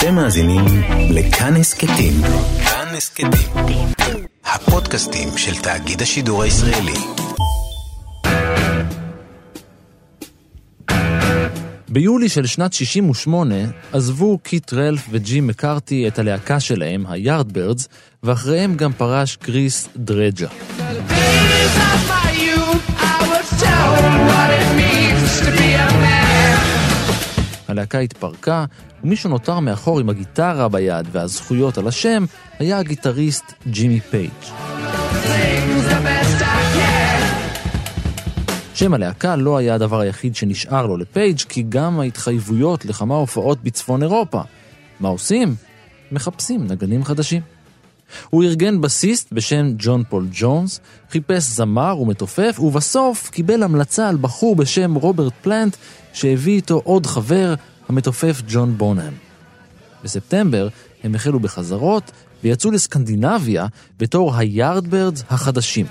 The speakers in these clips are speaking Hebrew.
אתם מאזינים לכאן הסכתים. כאן הסכתים. הפודקאסטים של תאגיד השידור הישראלי. ביולי של שנת 68 עזבו קיט רלף וג'ים מקארתי את הלהקה שלהם, היארדברדס, ואחריהם גם פרש קריס דרג'ה. הלהקה התפרקה, ומי שנותר מאחור עם הגיטרה ביד והזכויות על השם היה הגיטריסט ג'ימי פייג'. שם הלהקה לא היה הדבר היחיד שנשאר לו לפייג', כי גם ההתחייבויות לכמה הופעות בצפון אירופה. מה עושים? מחפשים נגנים חדשים. הוא ארגן בסיסט בשם ג'ון פול ג'ונס, חיפש זמר ומתופף, ובסוף קיבל המלצה על בחור בשם רוברט פלנט, שהביא איתו עוד חבר, המתופף ג'ון בונהאם. בספטמבר הם החלו בחזרות ויצאו לסקנדינביה בתור היארדברדס החדשים.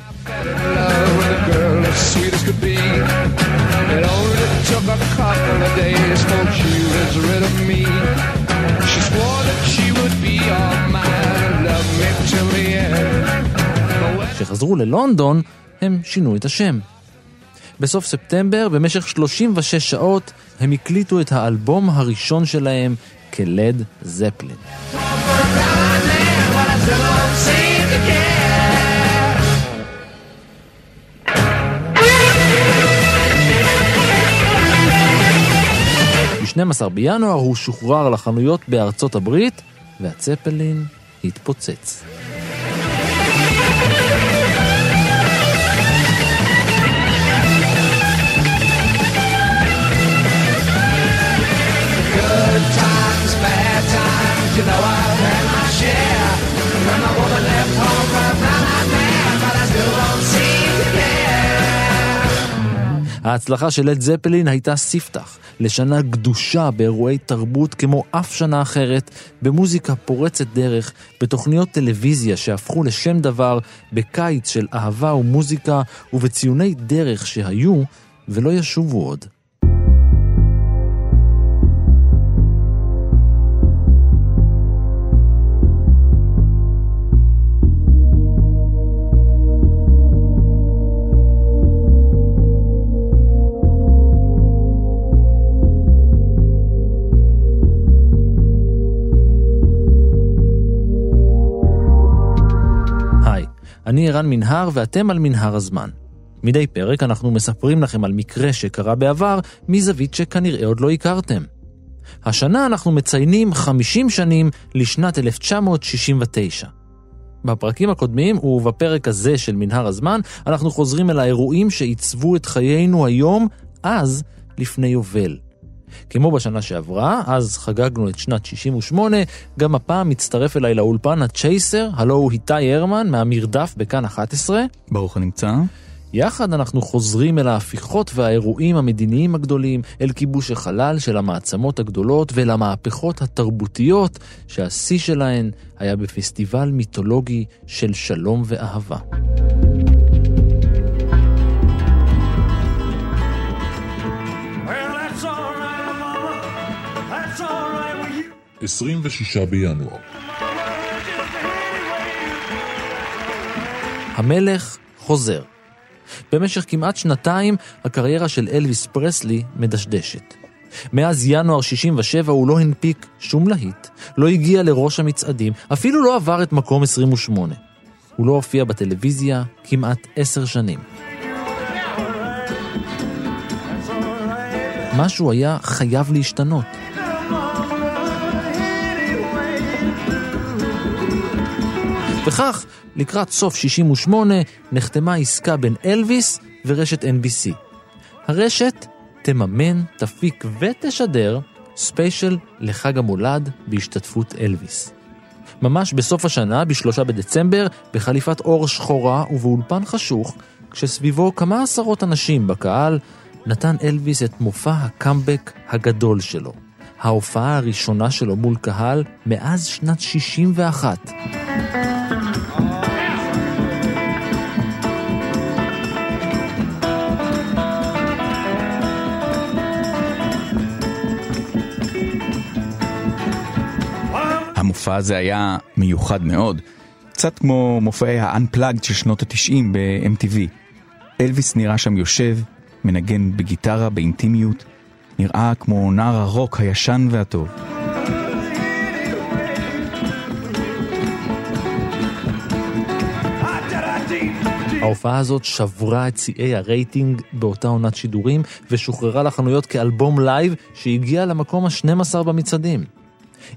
כשחזרו ללונדון, הם שינו את השם. בסוף ספטמבר, במשך 36 שעות, הם הקליטו את האלבום הראשון שלהם כלד זפלין. ב-12 בינואר הוא שוחרר לחנויות בארצות הברית, והצפלין התפוצץ. ההצלחה של לד זפלין הייתה ספתח לשנה גדושה באירועי תרבות כמו אף שנה אחרת, במוזיקה פורצת דרך, בתוכניות טלוויזיה שהפכו לשם דבר, בקיץ של אהבה ומוזיקה ובציוני דרך שהיו ולא ישובו עוד. אני ערן מנהר ואתם על מנהר הזמן. מדי פרק אנחנו מספרים לכם על מקרה שקרה בעבר מזווית שכנראה עוד לא הכרתם. השנה אנחנו מציינים 50 שנים לשנת 1969. בפרקים הקודמים ובפרק הזה של מנהר הזמן אנחנו חוזרים אל האירועים שעיצבו את חיינו היום, אז לפני יובל. כמו בשנה שעברה, אז חגגנו את שנת 68, גם הפעם מצטרף אליי לאולפן הצ'ייסר, הלו הוא איתי הרמן מהמרדף בכאן 11. ברוך הנמצא. יחד אנחנו חוזרים אל ההפיכות והאירועים המדיניים הגדולים, אל כיבוש החלל של המעצמות הגדולות ואל המהפכות התרבותיות שהשיא שלהן היה בפסטיבל מיתולוגי של שלום ואהבה. 26 בינואר. המלך חוזר. במשך כמעט שנתיים הקריירה של אלוויס פרסלי מדשדשת. מאז ינואר 67 הוא לא הנפיק שום להיט, לא הגיע לראש המצעדים, אפילו לא עבר את מקום 28. הוא לא הופיע בטלוויזיה כמעט עשר שנים. משהו היה חייב להשתנות. וכך, לקראת סוף 68 נחתמה עסקה בין אלוויס ורשת NBC. הרשת תממן, תפיק ותשדר ספיישל לחג המולד בהשתתפות אלוויס. ממש בסוף השנה, בשלושה בדצמבר, בחליפת עור שחורה ובאולפן חשוך, כשסביבו כמה עשרות אנשים בקהל, נתן אלוויס את מופע הקאמבק הגדול שלו. ההופעה הראשונה שלו מול קהל מאז שנת 61. המופע הזה היה מיוחד מאוד, קצת כמו מופעי ה-unplugged של שנות ה-90 ב-MTV. אלוויס נראה שם יושב, מנגן בגיטרה באינטימיות, נראה כמו נער הרוק הישן והטוב. ההופעה הזאת שברה את שיאי הרייטינג באותה עונת שידורים ושוחררה לחנויות כאלבום live שהגיע למקום ה-12 במצעדים.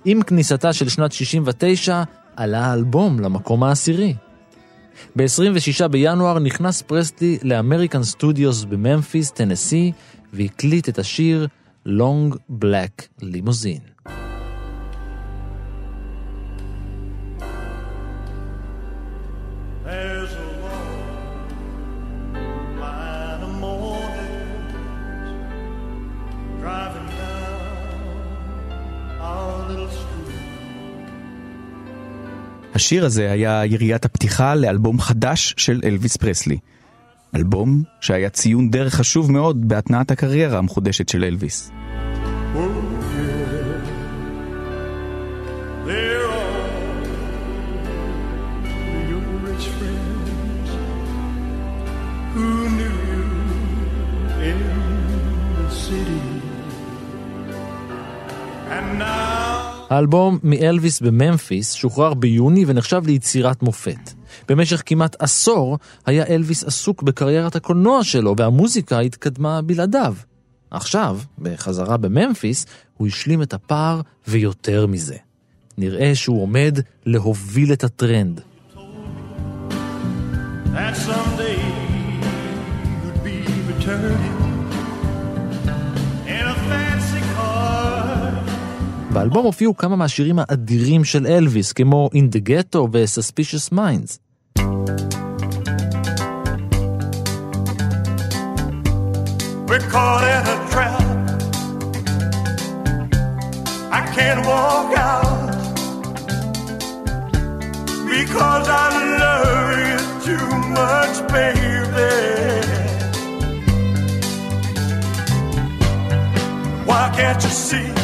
עם כניסתה של שנת 69 עלה האלבום למקום העשירי. ב-26 בינואר נכנס פרסטלי ל American Studios בממפיס, טנסי, והקליט את השיר Long Black Limousine. השיר הזה היה יריית הפתיחה לאלבום חדש של אלוויס פרסלי. אלבום שהיה ציון דרך חשוב מאוד בהתנעת הקריירה המחודשת של אלוויס. האלבום מאלוויס בממפיס שוחרר ביוני ונחשב ליצירת מופת. במשך כמעט עשור היה אלוויס עסוק בקריירת הקולנוע שלו והמוזיקה התקדמה בלעדיו. עכשיו, בחזרה בממפיס, הוא השלים את הפער ויותר מזה. נראה שהוא עומד להוביל את הטרנד. That someday you'd be returning באלבום הופיעו כמה מהשירים האדירים של אלוויס, כמו In the Ghetto ו-Suspicious Minds. Can't you see?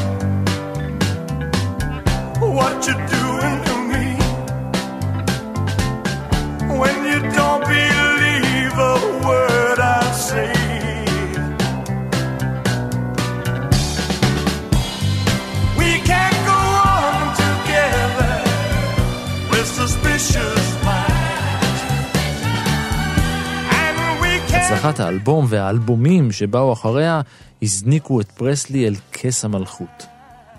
הצלחת האלבום והאלבומים שבאו אחריה הזניקו את פרסלי אל כס המלכות.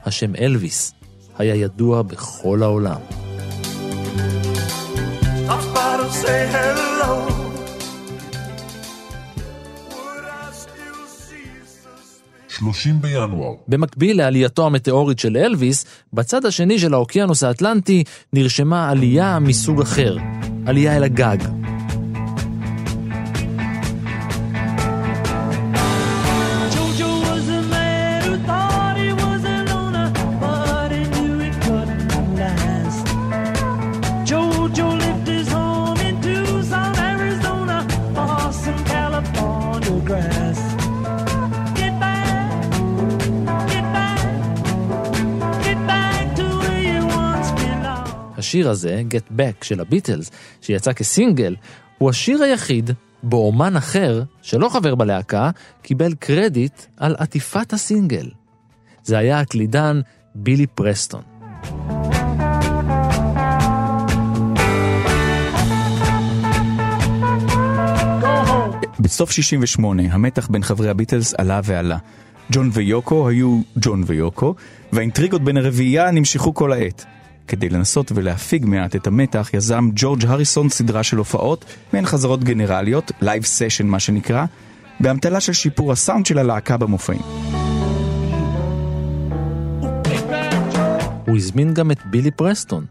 השם אלוויס היה ידוע בכל העולם. שלושים בינואר. במקביל לעלייתו המטאורית של אלוויס, בצד השני של האוקיינוס האטלנטי נרשמה עלייה מסוג אחר, עלייה אל הגג. השיר הזה, Get Back של הביטלס, שיצא כסינגל, הוא השיר היחיד בו אומן אחר, שלא חבר בלהקה, קיבל קרדיט על עטיפת הסינגל. זה היה הקלידן בילי פרסטון. בסוף 68 המתח בין חברי הביטלס עלה ועלה. ג'ון ויוקו היו ג'ון ויוקו, והאינטריגות בין הרביעייה נמשכו כל העת. כדי לנסות ולהפיג מעט את המתח, יזם ג'ורג' הריסון סדרה של הופעות, מעין חזרות גנרליות, live session מה שנקרא, באמתלה של שיפור הסאונד של הלהקה במופעים. הוא הזמין גם את בילי פרסטון.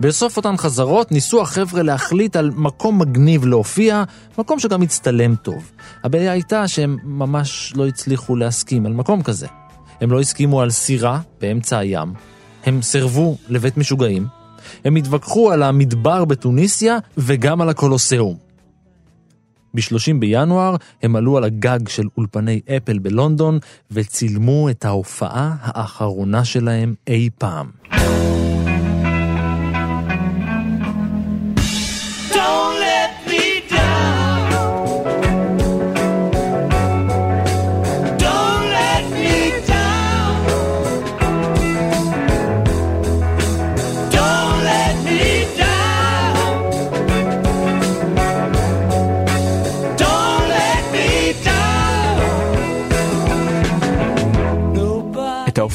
בסוף אותן חזרות ניסו החבר'ה להחליט על מקום מגניב להופיע, מקום שגם הצטלם טוב. הבעיה הייתה שהם ממש לא הצליחו להסכים על מקום כזה. הם לא הסכימו על סירה באמצע הים, הם סירבו לבית משוגעים, הם התווכחו על המדבר בתוניסיה וגם על הקולוסיאום. ב-30 בינואר הם עלו על הגג של אולפני אפל בלונדון וצילמו את ההופעה האחרונה שלהם אי פעם.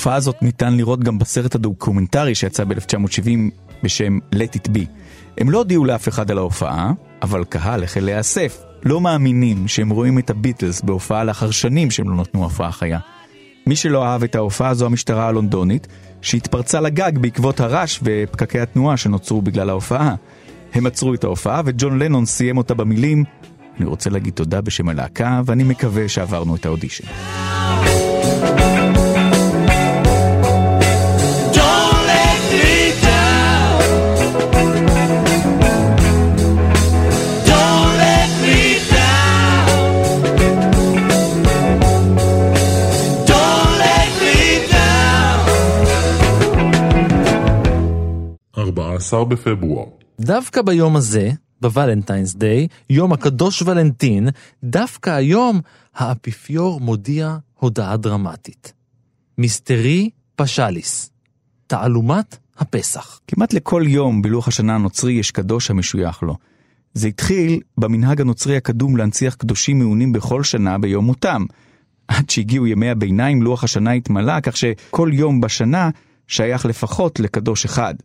ההופעה הזאת ניתן לראות גם בסרט הדוקומנטרי שיצא ב-1970 בשם Let It Be. הם לא הודיעו לאף אחד על ההופעה, אבל קהל החל להיאסף. לא מאמינים שהם רואים את הביטלס בהופעה לאחר שנים שהם לא נתנו הופעה חיה. מי שלא אהב את ההופעה זו המשטרה הלונדונית, שהתפרצה לגג בעקבות הרעש ופקקי התנועה שנוצרו בגלל ההופעה. הם עצרו את ההופעה וג'ון לנון סיים אותה במילים אני רוצה להגיד תודה בשם הלהקה ואני מקווה שעברנו את האודישן. בפברואר. דווקא ביום הזה, בוולנטיינס דיי, יום הקדוש ולנטין, דווקא היום האפיפיור מודיע הודעה דרמטית. מיסטרי פשאליס, תעלומת הפסח. כמעט לכל יום בלוח השנה הנוצרי יש קדוש המשוייך לו. זה התחיל במנהג הנוצרי הקדום להנציח קדושים מעונים בכל שנה ביום מותם. עד שהגיעו ימי הביניים לוח השנה התמלא, כך שכל יום בשנה שייך לפחות לקדוש אחד.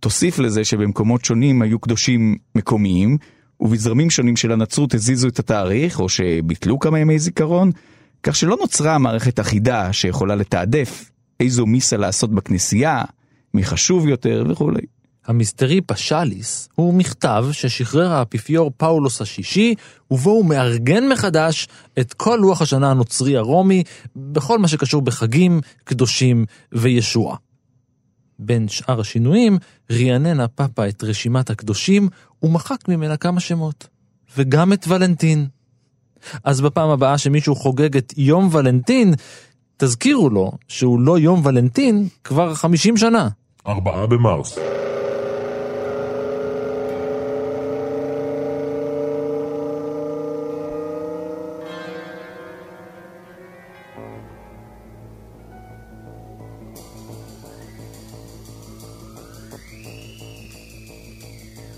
תוסיף לזה שבמקומות שונים היו קדושים מקומיים, ובזרמים שונים של הנצרות הזיזו את התאריך, או שביטלו כמה ימי זיכרון, כך שלא נוצרה מערכת אחידה שיכולה לתעדף איזו מיסה לעשות בכנסייה, מי חשוב יותר וכולי. המיסטרי פשאליס הוא מכתב ששחרר האפיפיור פאולוס השישי, ובו הוא מארגן מחדש את כל לוח השנה הנוצרי הרומי בכל מה שקשור בחגים, קדושים וישוע. בין שאר השינויים, רענן הפאפה את רשימת הקדושים ומחק ממנה כמה שמות. וגם את ולנטין. אז בפעם הבאה שמישהו חוגג את יום ולנטין, תזכירו לו שהוא לא יום ולנטין כבר 50 שנה. ארבעה במרס.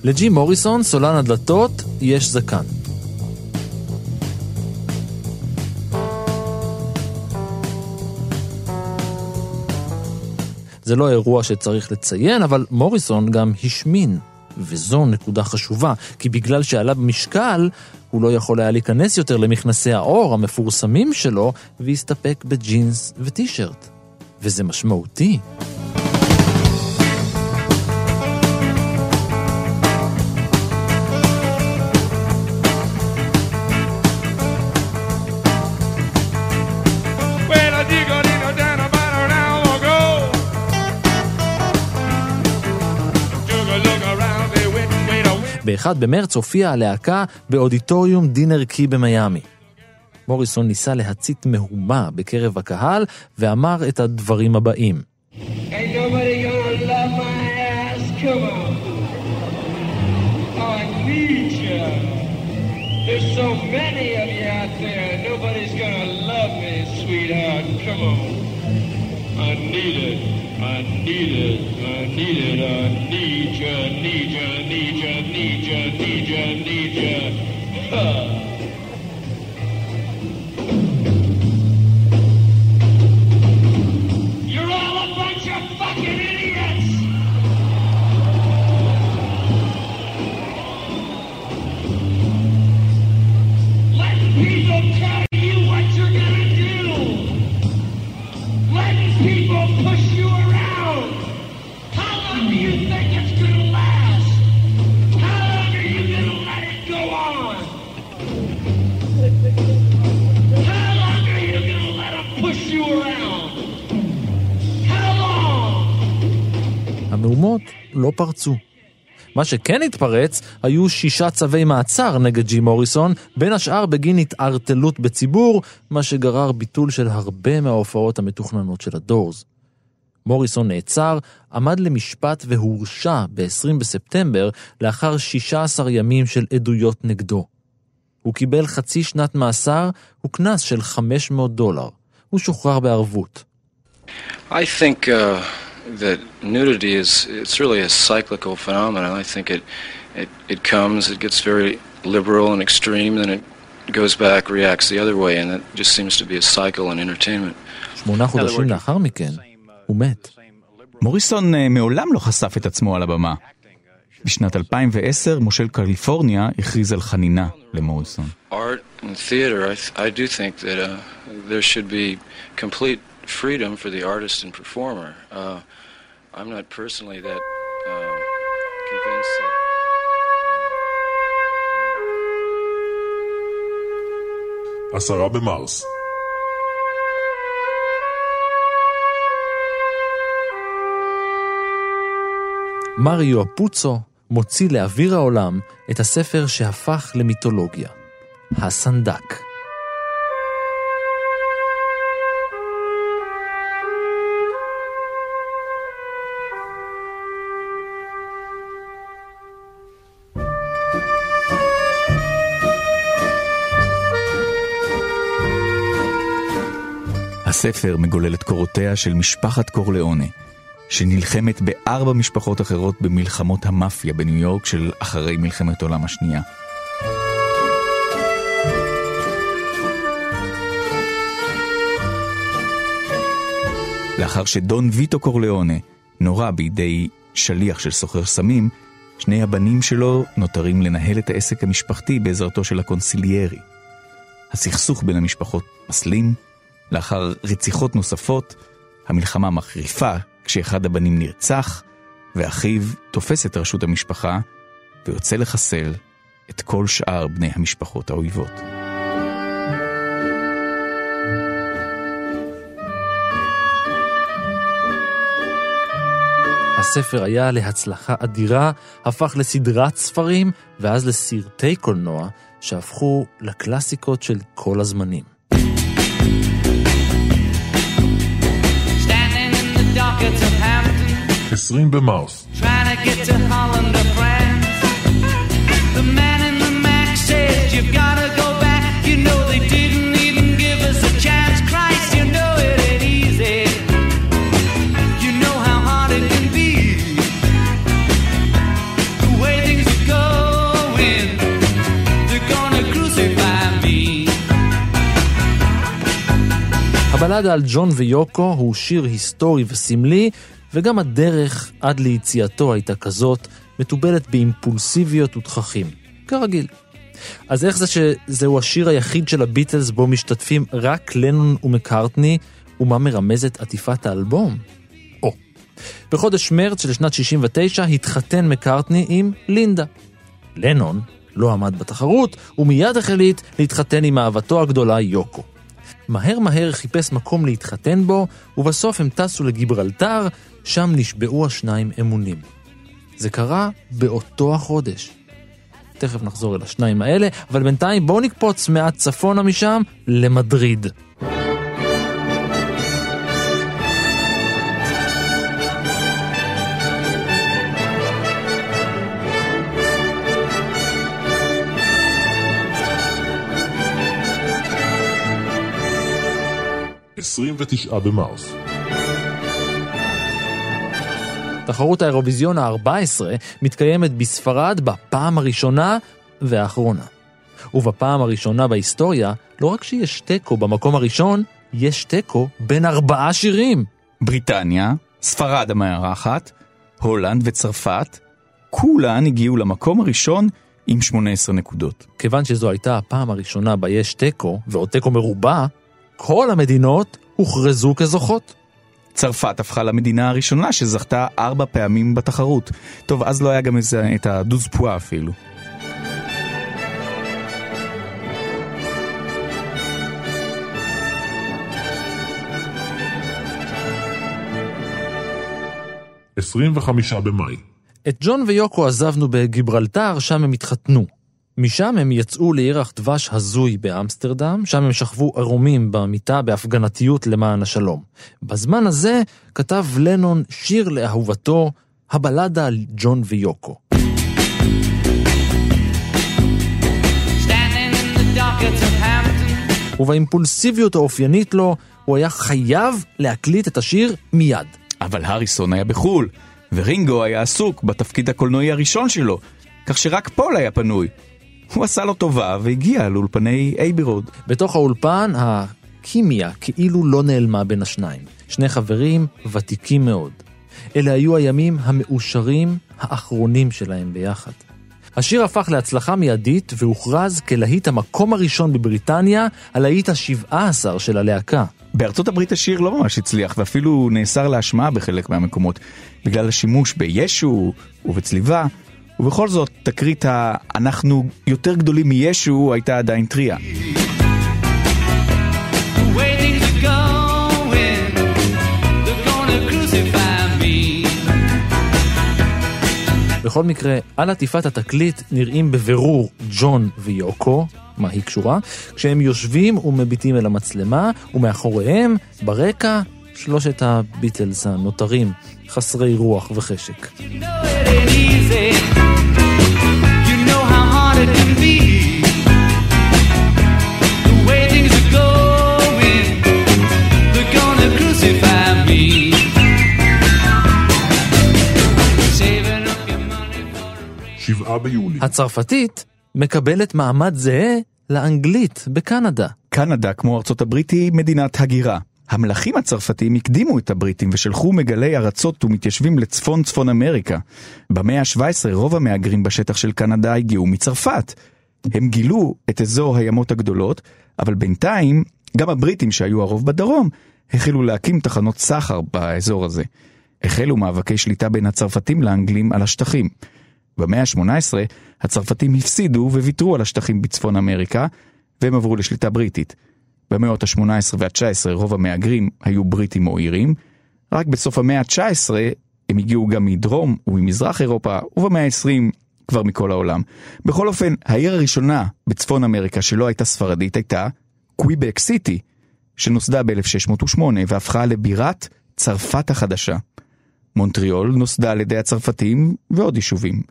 לג'י מוריסון, סולן הדלתות, יש זקן. זה לא אירוע שצריך לציין, אבל מוריסון גם השמין, וזו נקודה חשובה, כי בגלל שעלה במשקל, הוא לא יכול היה להיכנס יותר למכנסי האור המפורסמים שלו, והסתפק בג'ינס וטישרט. וזה משמעותי. ב-1 במרץ הופיעה הלהקה באודיטוריום דינר קי במיאמי. מוריסון ניסה להצית מהומה בקרב הקהל ואמר את הדברים הבאים. There's so. I need it. I need it. I need ya. Need ya. Need Nietzsche, Nietzsche, Nietzsche, Nietzsche, Nietzsche, Nietzsche, Nietzsche. פרצו. מה שכן התפרץ היו שישה צווי מעצר נגד ג'י מוריסון, בין השאר בגין התערטלות בציבור, מה שגרר ביטול של הרבה מההופעות המתוכננות של הדורס. מוריסון נעצר, עמד למשפט והורשע ב-20 בספטמבר לאחר 16 ימים של עדויות נגדו. הוא קיבל חצי שנת מאסר וקנס של 500 דולר. הוא שוחרר בערבות. I think uh, that nudity is it's really a cyclical phenomenon. I think it, it it comes, it gets very liberal and extreme, then it goes back, reacts the other way, and it just seems to be a cycle in entertainment. שמונה חודשים לאחר מכן, הוא מת. מוריסון אה, מעולם לא חשף את עצמו על הבמה. בשנת 2010 מושל קליפורניה הכריז על חנינה למוריסון. Art and theater, I, I do think that uh, there should be complete freedom for the artist and performer. Uh, I'm not personally that uh, convinced that. עשרה במרס. מריו אפוצו מוציא לאוויר העולם את הספר שהפך למיתולוגיה, הסנדק. הספר מגולל את קורותיה של משפחת קורליאונה, שנלחמת בארבע משפחות אחרות במלחמות המאפיה בניו יורק של אחרי מלחמת העולם השנייה. לאחר שדון ויטו קורליאונה נורה בידי שליח של סוחר סמים, שני הבנים שלו נותרים לנהל את העסק המשפחתי בעזרתו של הקונסיליירי. הסכסוך בין המשפחות מסלים, לאחר רציחות נוספות, המלחמה מחריפה כשאחד הבנים נרצח, ואחיו תופס את ראשות המשפחה ויוצא לחסל את כל שאר בני המשפחות האויבות. הספר היה להצלחה אדירה, הפך לסדרת ספרים, ואז לסרטי קולנוע, שהפכו לקלאסיקות של כל הזמנים. 20 במרס. trying to get to Holland or France. The man in the Mac said, You've gotta go back. You know they didn't הבלדה על ג'ון ויוקו הוא שיר היסטורי וסמלי, וגם הדרך עד ליציאתו הייתה כזאת, מתובלת באימפולסיביות ותככים, כרגיל. אז איך זה שזהו השיר היחיד של הביטלס בו משתתפים רק לנון ומקארטני, ומה מרמזת עטיפת האלבום? או, בחודש מרץ של שנת 69 התחתן מקארטני עם לינדה. לנון לא עמד בתחרות, ומיד החליט להתחתן עם אהבתו הגדולה יוקו. מהר מהר חיפש מקום להתחתן בו, ובסוף הם טסו לגיברלטר, שם נשבעו השניים אמונים. זה קרה באותו החודש. תכף נחזור אל השניים האלה, אבל בינתיים בואו נקפוץ מעט צפונה משם למדריד. עשרים ותשעה במרס. תחרות האירוויזיון ה-14 מתקיימת בספרד בפעם הראשונה והאחרונה. ובפעם הראשונה בהיסטוריה, לא רק שיש תיקו במקום הראשון, יש תיקו בין ארבעה שירים. בריטניה, ספרד המארחת, הולנד וצרפת, כולן הגיעו למקום הראשון עם 18 נקודות. כיוון שזו הייתה הפעם הראשונה בה יש תיקו, ועוד תיקו מרובע, כל המדינות הוכרזו כזוכות. צרפת הפכה למדינה הראשונה שזכתה ארבע פעמים בתחרות. טוב, אז לא היה גם איזה, את הדוז פואה אפילו. עשרים וחמישה במאי. את ג'ון ויוקו עזבנו בגיברלטר, שם הם התחתנו. משם הם יצאו לירח דבש הזוי באמסטרדם, שם הם שכבו ערומים במיטה בהפגנתיות למען השלום. בזמן הזה כתב לנון שיר לאהובתו, הבלדה על ג'ון ויוקו. ובאימפולסיביות האופיינית לו, הוא היה חייב להקליט את השיר מיד. אבל הריסון היה בחו"ל, ורינגו היה עסוק בתפקיד הקולנועי הראשון שלו, כך שרק פול היה פנוי. הוא עשה לו טובה והגיע לאולפני אייבי רוד. בתוך האולפן, הכימיה כאילו לא נעלמה בין השניים. שני חברים ותיקים מאוד. אלה היו הימים המאושרים האחרונים שלהם ביחד. השיר הפך להצלחה מיידית והוכרז כלהיט המקום הראשון בבריטניה, הלהיט ה-17 של הלהקה. בארצות הברית השיר לא ממש הצליח, ואפילו נאסר להשמעה בחלק מהמקומות, בגלל השימוש בישו ובצליבה, ובכל זאת, תקרית ה- "אנחנו יותר גדולים מישו" הייתה עדיין טריה. בכל מקרה, על עטיפת התקליט נראים בבירור ג'ון ויוקו, מה היא קשורה, כשהם יושבים ומביטים אל המצלמה, ומאחוריהם, ברקע, שלושת הביטלס הנותרים, חסרי רוח וחשק. You know ביולי. הצרפתית מקבלת מעמד זהה לאנגלית בקנדה. קנדה, כמו ארצות הברית, היא מדינת הגירה. המלכים הצרפתים הקדימו את הבריטים ושלחו מגלי ארצות ומתיישבים לצפון צפון אמריקה. במאה ה-17 רוב המהגרים בשטח של קנדה הגיעו מצרפת. הם גילו את אזור הימות הגדולות, אבל בינתיים גם הבריטים שהיו הרוב בדרום החלו להקים תחנות סחר באזור הזה. החלו מאבקי שליטה בין הצרפתים לאנגלים על השטחים. במאה ה-18 הצרפתים הפסידו וויתרו על השטחים בצפון אמריקה, והם עברו לשליטה בריטית. במאות ה-18 וה-19 רוב המהגרים היו בריטים או אירים, רק בסוף המאה ה-19 הם הגיעו גם מדרום וממזרח אירופה, ובמאה ה-20 כבר מכל העולם. בכל אופן, העיר הראשונה בצפון אמריקה שלא הייתה ספרדית הייתה קוויבק סיטי, שנוסדה ב-1608 והפכה לבירת צרפת החדשה. מונטריאול נוסדה על ידי הצרפתים ועוד יישובים.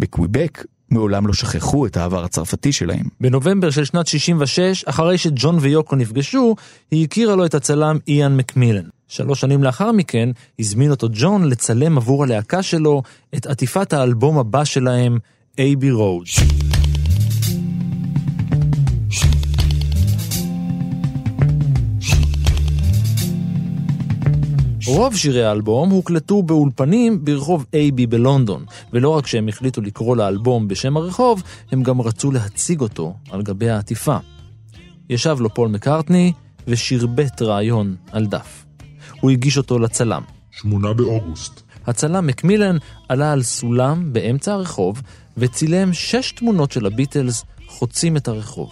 בקוויבק מעולם לא שכחו את העבר הצרפתי שלהם. בנובמבר של שנת 66, אחרי שג'ון ויוקו נפגשו, היא הכירה לו את הצלם איאן מקמילן. שלוש שנים לאחר מכן, הזמין אותו ג'ון לצלם עבור הלהקה שלו את עטיפת האלבום הבא שלהם, A.B. Road. רוב שירי האלבום הוקלטו באולפנים ברחוב A.B. בלונדון, ולא רק שהם החליטו לקרוא לאלבום בשם הרחוב, הם גם רצו להציג אותו על גבי העטיפה. ישב לו פול מקארטני ושרבט רעיון על דף. הוא הגיש אותו לצלם. שמונה באוגוסט. הצלם מקמילן עלה על סולם באמצע הרחוב וצילם שש תמונות של הביטלס חוצים את הרחוב.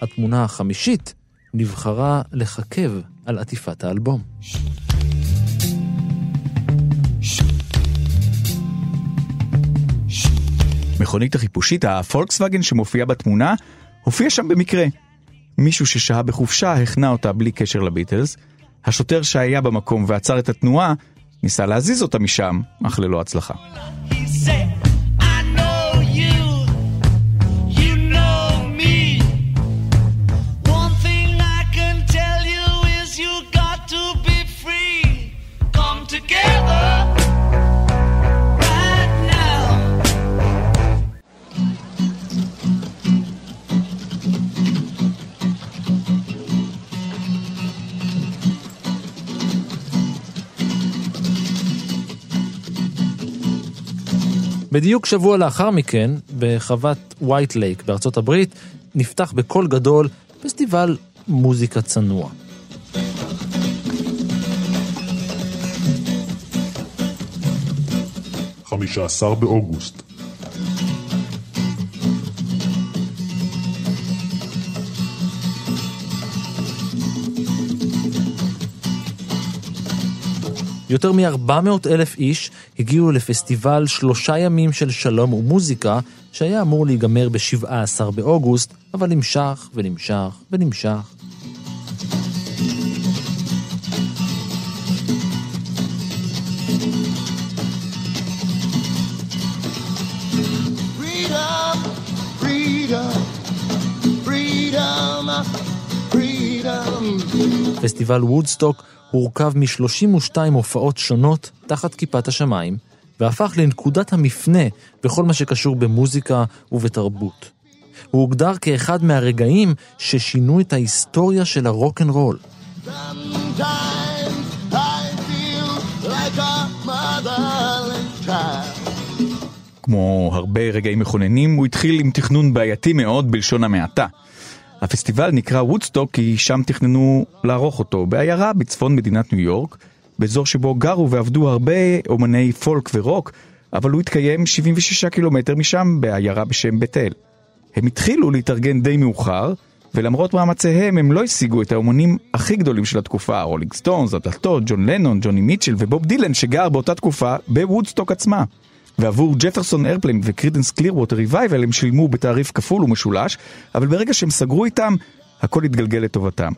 התמונה החמישית נבחרה לחכב על עטיפת האלבום. מכונית החיפושית, הפולקסווגן שמופיעה בתמונה, הופיע שם במקרה. מישהו ששהה בחופשה החנה אותה בלי קשר לביטלס. השוטר שהיה במקום ועצר את התנועה, ניסה להזיז אותה משם, אך ללא הצלחה. He said, בדיוק שבוע לאחר מכן, בחוות ווייט לייק בארצות הברית, נפתח בקול גדול פסטיבל מוזיקה צנוע. חמישה עשר באוגוסט. יותר מ-400 אלף איש הגיעו לפסטיבל שלושה ימים של שלום ומוזיקה, שהיה אמור להיגמר ב-17 באוגוסט, אבל נמשך ונמשך ונמשך. פסטיבל וודסטוק הורכב מ-32 הופעות שונות תחת כיפת השמיים, והפך לנקודת המפנה בכל מה שקשור במוזיקה ובתרבות. הוא הוגדר כאחד מהרגעים ששינו את ההיסטוריה של הרוקנרול. כמו הרבה רגעים מכוננים, הוא התחיל עם תכנון בעייתי מאוד בלשון המעטה. הפסטיבל נקרא וודסטוק כי שם תכננו לערוך אותו, בעיירה בצפון מדינת ניו יורק, באזור שבו גרו ועבדו הרבה אומני פולק ורוק, אבל הוא התקיים 76 קילומטר משם, בעיירה בשם בית אל. הם התחילו להתארגן די מאוחר, ולמרות מאמציהם הם לא השיגו את האומנים הכי גדולים של התקופה, רולינג סטונס, הדלתות, ג'ון לנון, ג'וני מיטשל ובוב דילן שגר באותה תקופה בוודסטוק עצמה. ועבור ג'פרסון איירפליין וקרידנס קלירווטר ריבייבל הם שילמו בתעריף כפול ומשולש, אבל ברגע שהם סגרו איתם, הכל התגלגל לטובתם.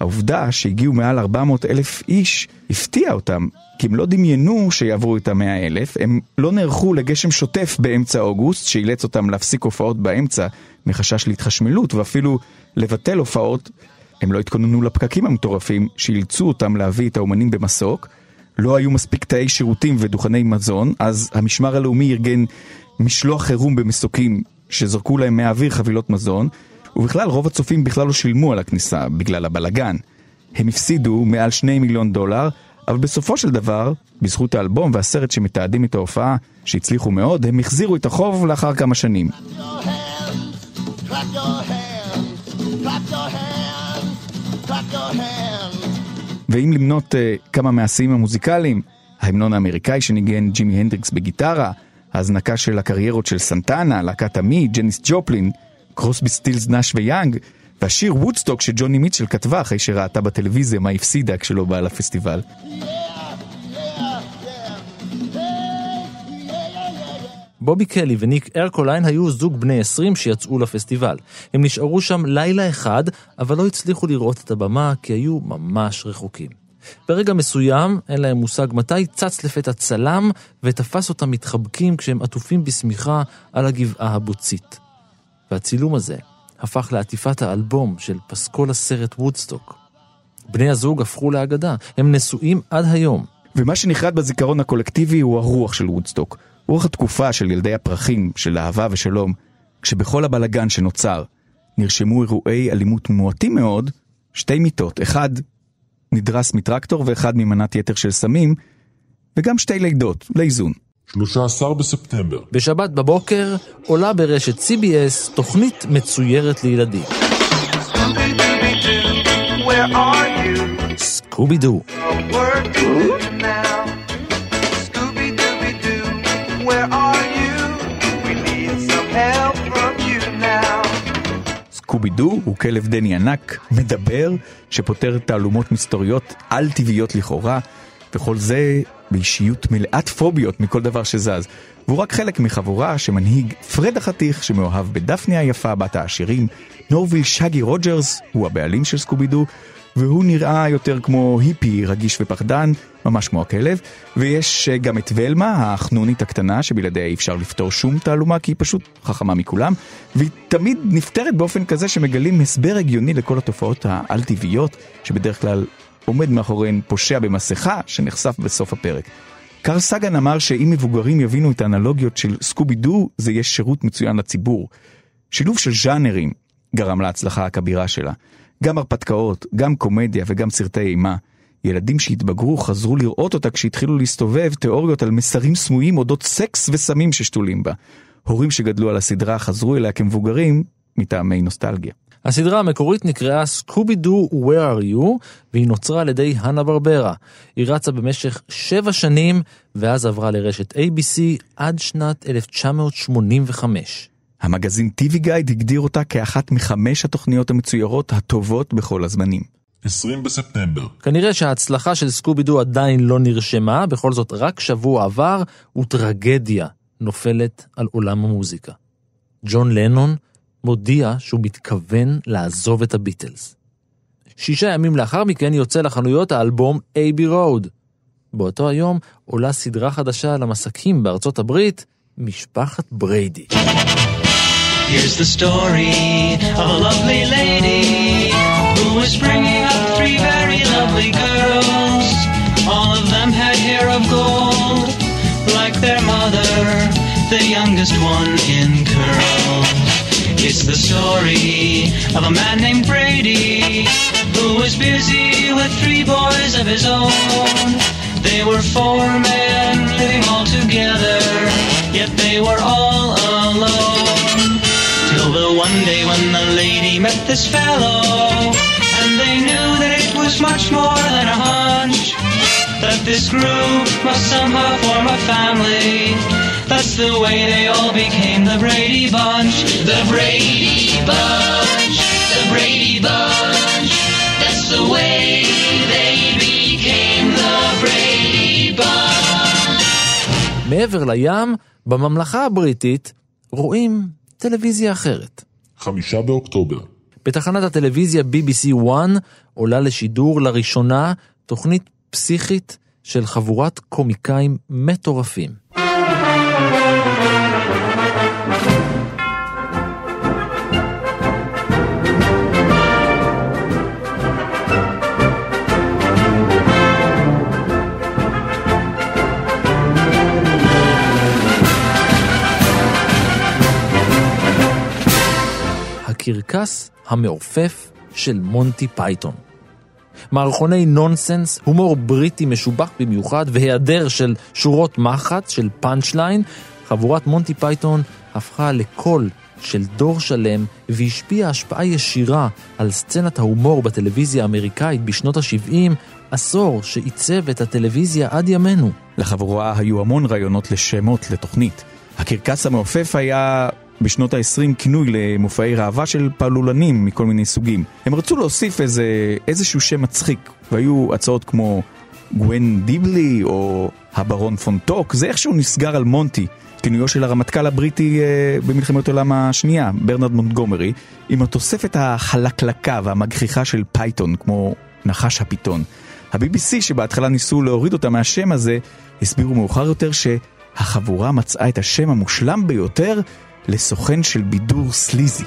העובדה שהגיעו מעל 400 אלף איש הפתיעה אותם, כי הם לא דמיינו שיעברו את המאה אלף, הם לא נערכו לגשם שוטף באמצע אוגוסט, שאילץ אותם להפסיק הופעות באמצע מחשש להתחשמלות, ואפילו לבטל הופעות. הם לא התכוננו לפקקים המטורפים שאילצו אותם להביא את האומנים במסוק. לא היו מספיק תאי שירותים ודוכני מזון, אז המשמר הלאומי ארגן משלוח חירום במסוקים שזרקו להם מהאוויר חבילות מזון, ובכלל רוב הצופים בכלל לא שילמו על הכניסה בגלל הבלגן. הם הפסידו מעל שני מיליון דולר, אבל בסופו של דבר, בזכות האלבום והסרט שמתעדים את ההופעה, שהצליחו מאוד, הם החזירו את החוב לאחר כמה שנים. Clap your hands, clap your hands, clap your hands. ואם למנות uh, כמה מהשיאים המוזיקליים, ההמנון האמריקאי שניגן ג'ימי הנדריקס בגיטרה, ההזנקה של הקריירות של סנטנה, להקת המי, ג'ניס ג'ופלין, קרוסבי סטילס נאש ויאנג, והשיר וודסטוק שג'וני מיטשל כתבה אחרי שראתה בטלוויזיה מה הפסידה כשלא באה לפסטיבל. בובי קלי וניק ארקוליין היו זוג בני 20 שיצאו לפסטיבל. הם נשארו שם לילה אחד, אבל לא הצליחו לראות את הבמה כי היו ממש רחוקים. ברגע מסוים, אין להם מושג מתי, צץ לפתע צלם ותפס אותם מתחבקים כשהם עטופים בשמיכה על הגבעה הבוצית. והצילום הזה הפך לעטיפת האלבום של פסקול הסרט וודסטוק. בני הזוג הפכו לאגדה, הם נשואים עד היום. ומה שנחרט בזיכרון הקולקטיבי הוא הרוח של וודסטוק. רוח התקופה של ילדי הפרחים, של אהבה ושלום, כשבכל הבלגן שנוצר נרשמו אירועי אלימות מועטים מאוד, שתי מיטות, אחד נדרס מטרקטור ואחד ממנת יתר של סמים, וגם שתי לידות, לאיזון. 13 בספטמבר, בשבת בבוקר עולה ברשת CBS תוכנית מצוירת לילדים. Where are you? סקובי דו. סקובי דו הוא כלב דני ענק, מדבר, שפותר תעלומות מסתוריות על-טבעיות לכאורה, וכל זה באישיות מלאת פוביות מכל דבר שזז. והוא רק חלק מחבורה שמנהיג פרד החתיך שמאוהב בדפני היפה בת העשירים, נורוויל שגי רוג'רס הוא הבעלים של סקובי דו, והוא נראה יותר כמו היפי רגיש ופחדן, ממש כמו הכלב, ויש אה, גם את ולמה, החנונית הקטנה, שבלעדיה אי אפשר לפתור שום תעלומה, כי היא פשוט חכמה מכולם, והיא תמיד נפתרת באופן כזה שמגלים הסבר הגיוני לכל התופעות העל-טבעיות, שבדרך כלל עומד מאחוריהן פושע במסכה, שנחשף בסוף הפרק. קרל סגן אמר שאם מבוגרים יבינו את האנלוגיות של סקובי דו, זה יהיה שירות מצוין לציבור. שילוב של ז'אנרים גרם להצלחה הכבירה שלה. גם הרפתקאות, גם קומדיה וגם סרטי אימה. ילדים שהתבגרו חזרו לראות אותה כשהתחילו להסתובב תיאוריות על מסרים סמויים אודות סקס וסמים ששתולים בה. הורים שגדלו על הסדרה חזרו אליה כמבוגרים מטעמי נוסטלגיה. הסדרה המקורית נקראה סקובי דו Where are you והיא נוצרה על ידי הנה ברברה. היא רצה במשך שבע שנים ואז עברה לרשת ABC עד שנת 1985. המגזין TV גייד הגדיר אותה כאחת מחמש התוכניות המצוירות הטובות בכל הזמנים. 20 בספטמבר, כנראה שההצלחה של סקובי דו עדיין לא נרשמה, בכל זאת רק שבוע עבר וטרגדיה נופלת על עולם המוזיקה. ג'ון לנון מודיע שהוא מתכוון לעזוב את הביטלס. שישה ימים לאחר מכן יוצא לחנויות האלבום אייבי רוד. באותו היום עולה סדרה חדשה על המסקים בארצות הברית, משפחת בריידי. Here's the story of a lovely lady who was bringing up three very lovely girls. All of them had hair of gold, like their mother, the youngest one in curls. It's the story of a man named Brady who was busy with three boys of his own. They were four men living all together, yet they were all alone. One day when the lady met this fellow, and they knew that it was much more than a hunch. That this group must somehow form a family. That's the way they all became the Brady Bunch. The Brady Bunch. The Brady Bunch. That's the way. מעבר לים, בממלכה הבריטית, רואים טלוויזיה אחרת. חמישה באוקטובר. בתחנת הטלוויזיה BBC 1 עולה לשידור לראשונה תוכנית פסיכית של חבורת קומיקאים מטורפים. הקרקס המעופף של מונטי פייתון. מערכוני נונסנס, הומור בריטי משובח במיוחד והיעדר של שורות מחץ, של punch line, חבורת מונטי פייתון הפכה לקול של דור שלם והשפיעה השפעה ישירה על סצנת ההומור בטלוויזיה האמריקאית בשנות ה-70, עשור שעיצב את הטלוויזיה עד ימינו. לחבורה היו המון רעיונות לשמות לתוכנית. הקרקס המעופף היה בשנות ה-20 כינוי למופעי ראווה של פעלולנים מכל מיני סוגים. הם רצו להוסיף איזה, איזשהו שם מצחיק, והיו הצעות כמו גווין דיבלי או הברון פון טוק, זה איכשהו נסגר על מונטי, כינויו של הרמטכ"ל הבריטי אה, במלחמת העולם השנייה, ברנרד מונטגומרי, עם התוספת החלקלקה והמגחיכה של פייתון, כמו נחש הפיתון. ה-BBC שבהתחלה ניסו להוריד אותה מהשם הזה, הסבירו מאוחר יותר שהחבורה מצאה את השם המושלם ביותר לסוכן של בידור סליזי.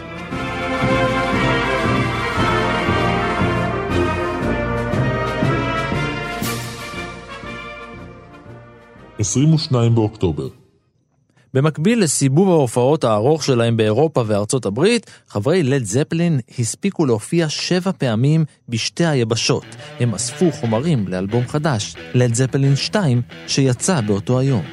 עשרים ושניים באוקטובר. במקביל לסיבוב ההופעות הארוך שלהם באירופה וארצות הברית, חברי לד זפלין הספיקו להופיע שבע פעמים בשתי היבשות. הם אספו חומרים לאלבום חדש, לד זפלין 2, שיצא באותו היום.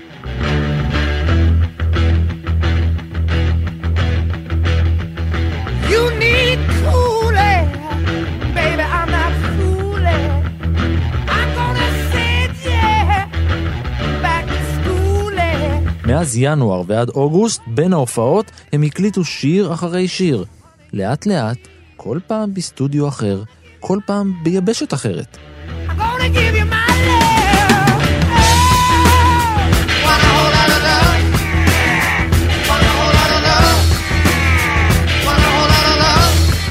מאז ינואר ועד אוגוסט, בין ההופעות, הם הקליטו שיר אחרי שיר. לאט לאט, כל פעם בסטודיו אחר, כל פעם ביבשת אחרת.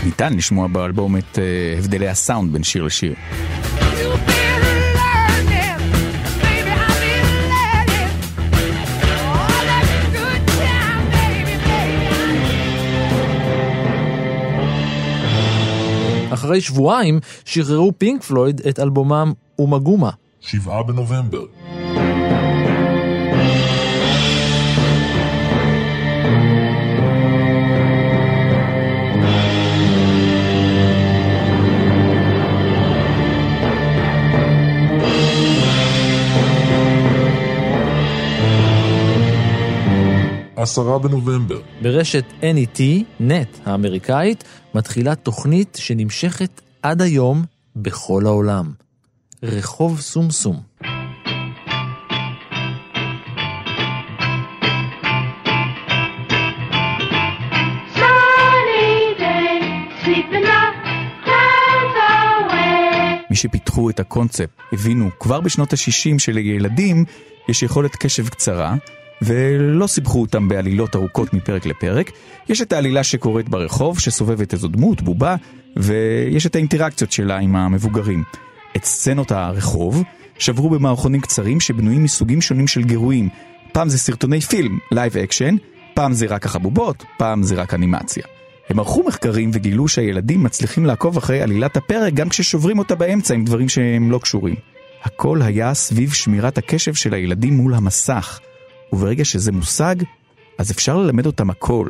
ניתן לשמוע באלבום את אה, הבדלי הסאונד בין שיר לשיר. אחרי שבועיים שחררו פינק פלויד את אלבומם אומה גומה. שבעה בנובמבר. עשרה בנובמבר. ברשת NET, נט האמריקאית, מתחילה תוכנית שנמשכת עד היום בכל העולם. רחוב סומסום. מי שפיתחו את הקונספט הבינו כבר בשנות ה-60 שלילדים יש יכולת קשב קצרה, ולא סיבכו אותם בעלילות ארוכות מפרק לפרק. יש את העלילה שקורית ברחוב, שסובבת איזו דמות, בובה, ויש את האינטראקציות שלה עם המבוגרים. את סצנות הרחוב שברו במערכונים קצרים שבנויים מסוגים שונים של גירויים. פעם זה סרטוני פילם, live action, פעם זה רק החבובות, פעם זה רק אנימציה. הם ערכו מחקרים וגילו שהילדים מצליחים לעקוב אחרי עלילת הפרק גם כששוברים אותה באמצע עם דברים שהם לא קשורים. הכל היה סביב שמירת הקשב של הילדים מול המסך, וברגע שזה מושג, אז אפשר ללמד אותם הכל.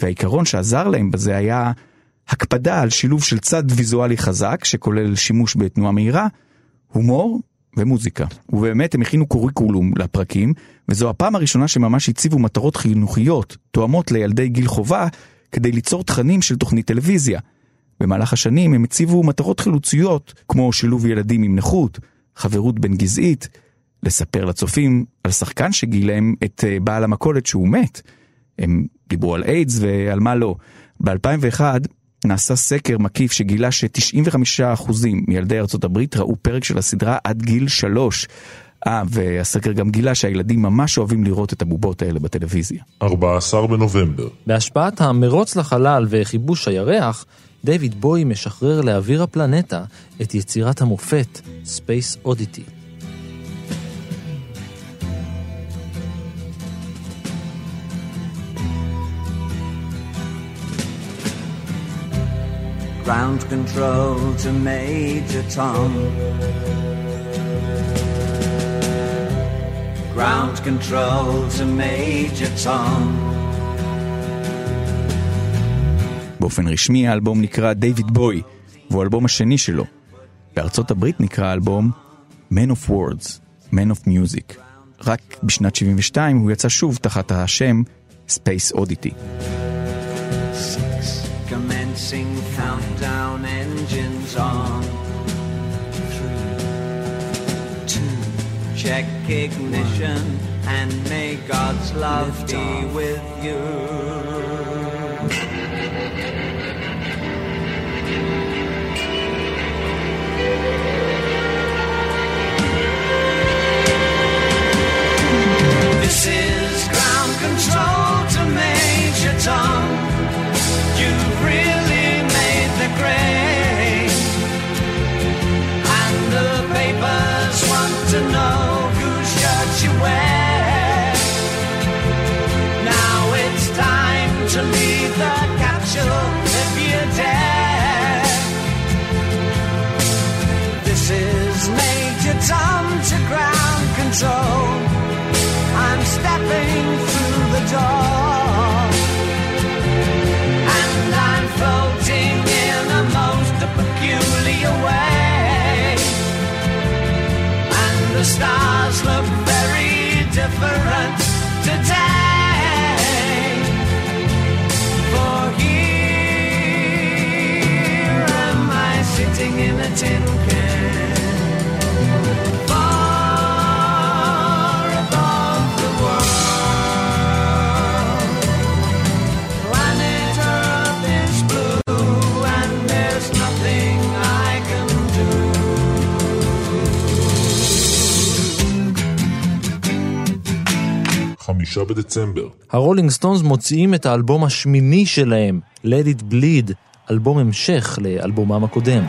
והעיקרון שעזר להם בזה היה הקפדה על שילוב של צד ויזואלי חזק, שכולל שימוש בתנועה מהירה, הומור ומוזיקה. ובאמת הם הכינו קוריקולום לפרקים, וזו הפעם הראשונה שממש הציבו מטרות חינוכיות, תואמות לילדי גיל חובה, כדי ליצור תכנים של תוכנית טלוויזיה. במהלך השנים הם הציבו מטרות חלוציות, כמו שילוב ילדים עם נכות, חברות בין גזעית, לספר לצופים על שחקן שגיל להם את אה, בעל המכולת שהוא מת. הם דיברו על איידס ועל מה לא. ב-2001 נעשה סקר מקיף שגילה ש-95% מילדי ארצות הברית ראו פרק של הסדרה עד גיל 3. אה, והסקר גם גילה שהילדים ממש אוהבים לראות את הבובות האלה בטלוויזיה. 14 בנובמבר, בהשפעת המרוץ לחלל וכיבוש הירח, דיוויד בוי משחרר לאוויר הפלנטה את יצירת המופת, Space Oddity. Ground control to Major Tom. Ground control to Major Tom. באופן רשמי האלבום נקרא דיוויד בוי, והוא האלבום השני שלו. בארצות הברית נקרא האלבום Man of Words, Man of Music. רק בשנת 72 הוא יצא שוב תחת השם Space Oddity. Commencing countdown engines on. Three, two, check ignition and may God's love be with you. This is in a tin can. 6 בדצמבר. הרולינג סטונס מוציאים את האלבום השמיני שלהם, Let It Bleed, אלבום המשך לאלבומם הקודם.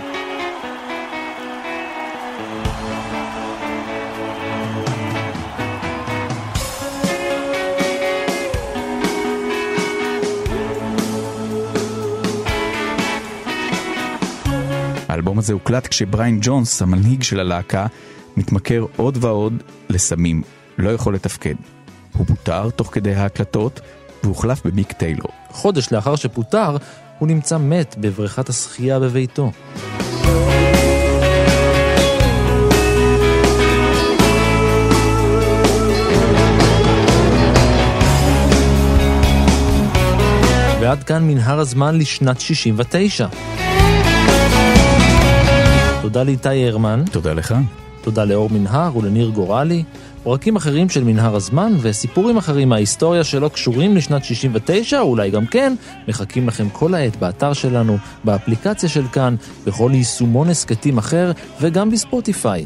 האלבום הזה הוקלט כשבריין ג'ונס, המנהיג של הלהקה, מתמכר עוד ועוד לסמים, לא יכול לתפקד. הוא פוטר תוך כדי ההקלטות, והוחלף במיק טיילור. חודש לאחר שפוטר, הוא נמצא מת בבריכת השחייה בביתו. ועד כאן מנהר הזמן לשנת 69. תודה לאיתי הרמן, תודה לך. תודה לאור מנהר ולניר גורלי. פרקים אחרים של מנהר הזמן וסיפורים אחרים מההיסטוריה שלא קשורים לשנת 69, אולי גם כן, מחכים לכם כל העת באתר שלנו, באפליקציה של כאן, בכל יישומון הסכתים אחר וגם בספוטיפיי.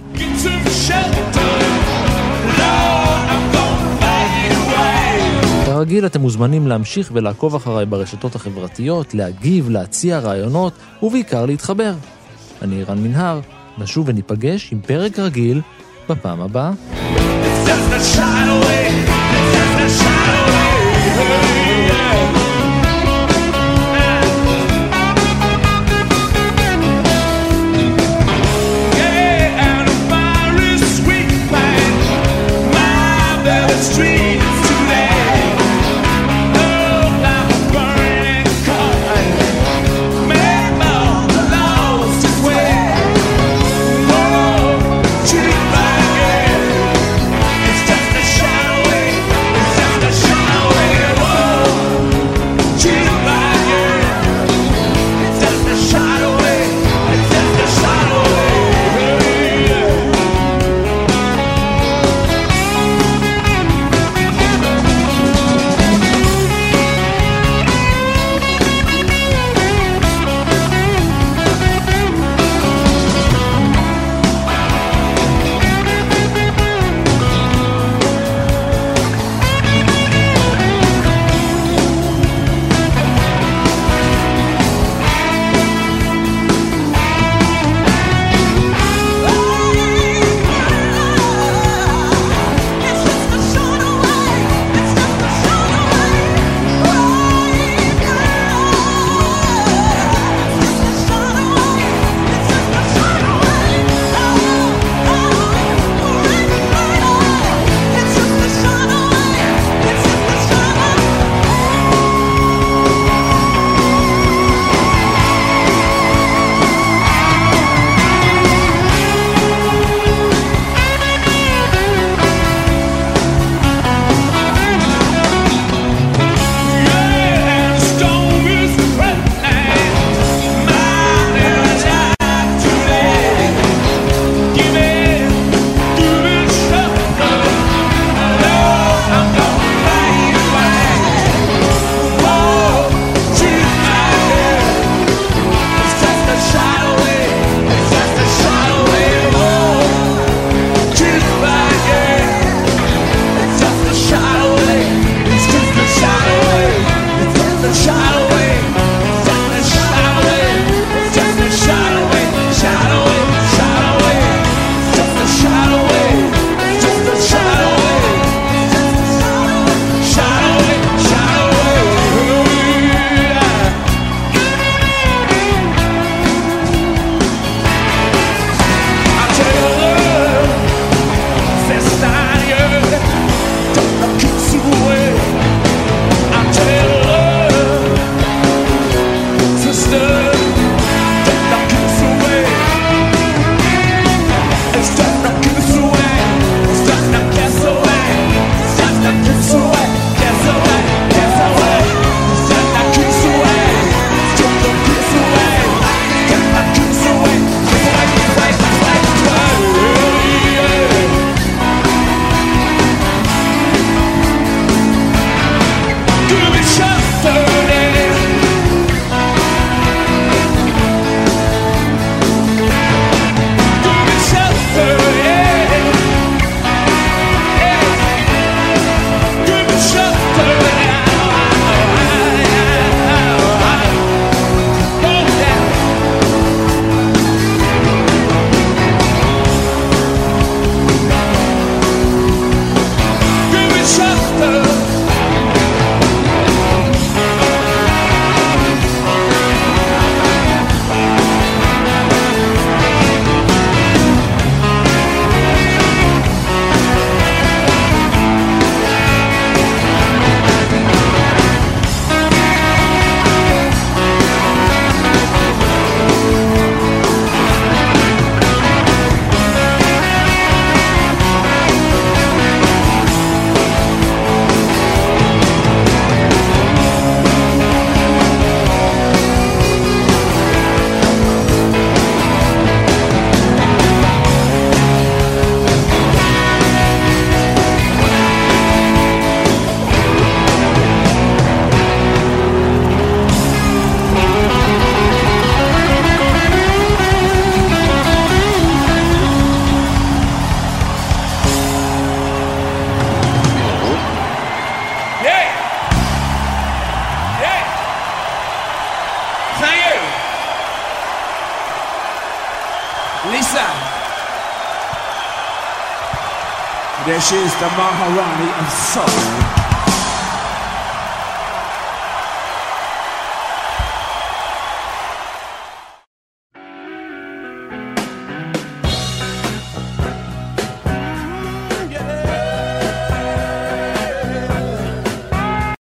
כרגיל אתם מוזמנים להמשיך ולעקוב אחריי ברשתות החברתיות, להגיב, להציע רעיונות ובעיקר להתחבר. אני רן מנהר, נשוב וניפגש עם פרק רגיל בפעם הבאה. does not shine away. It does not shine away. She's the Maharani of soul.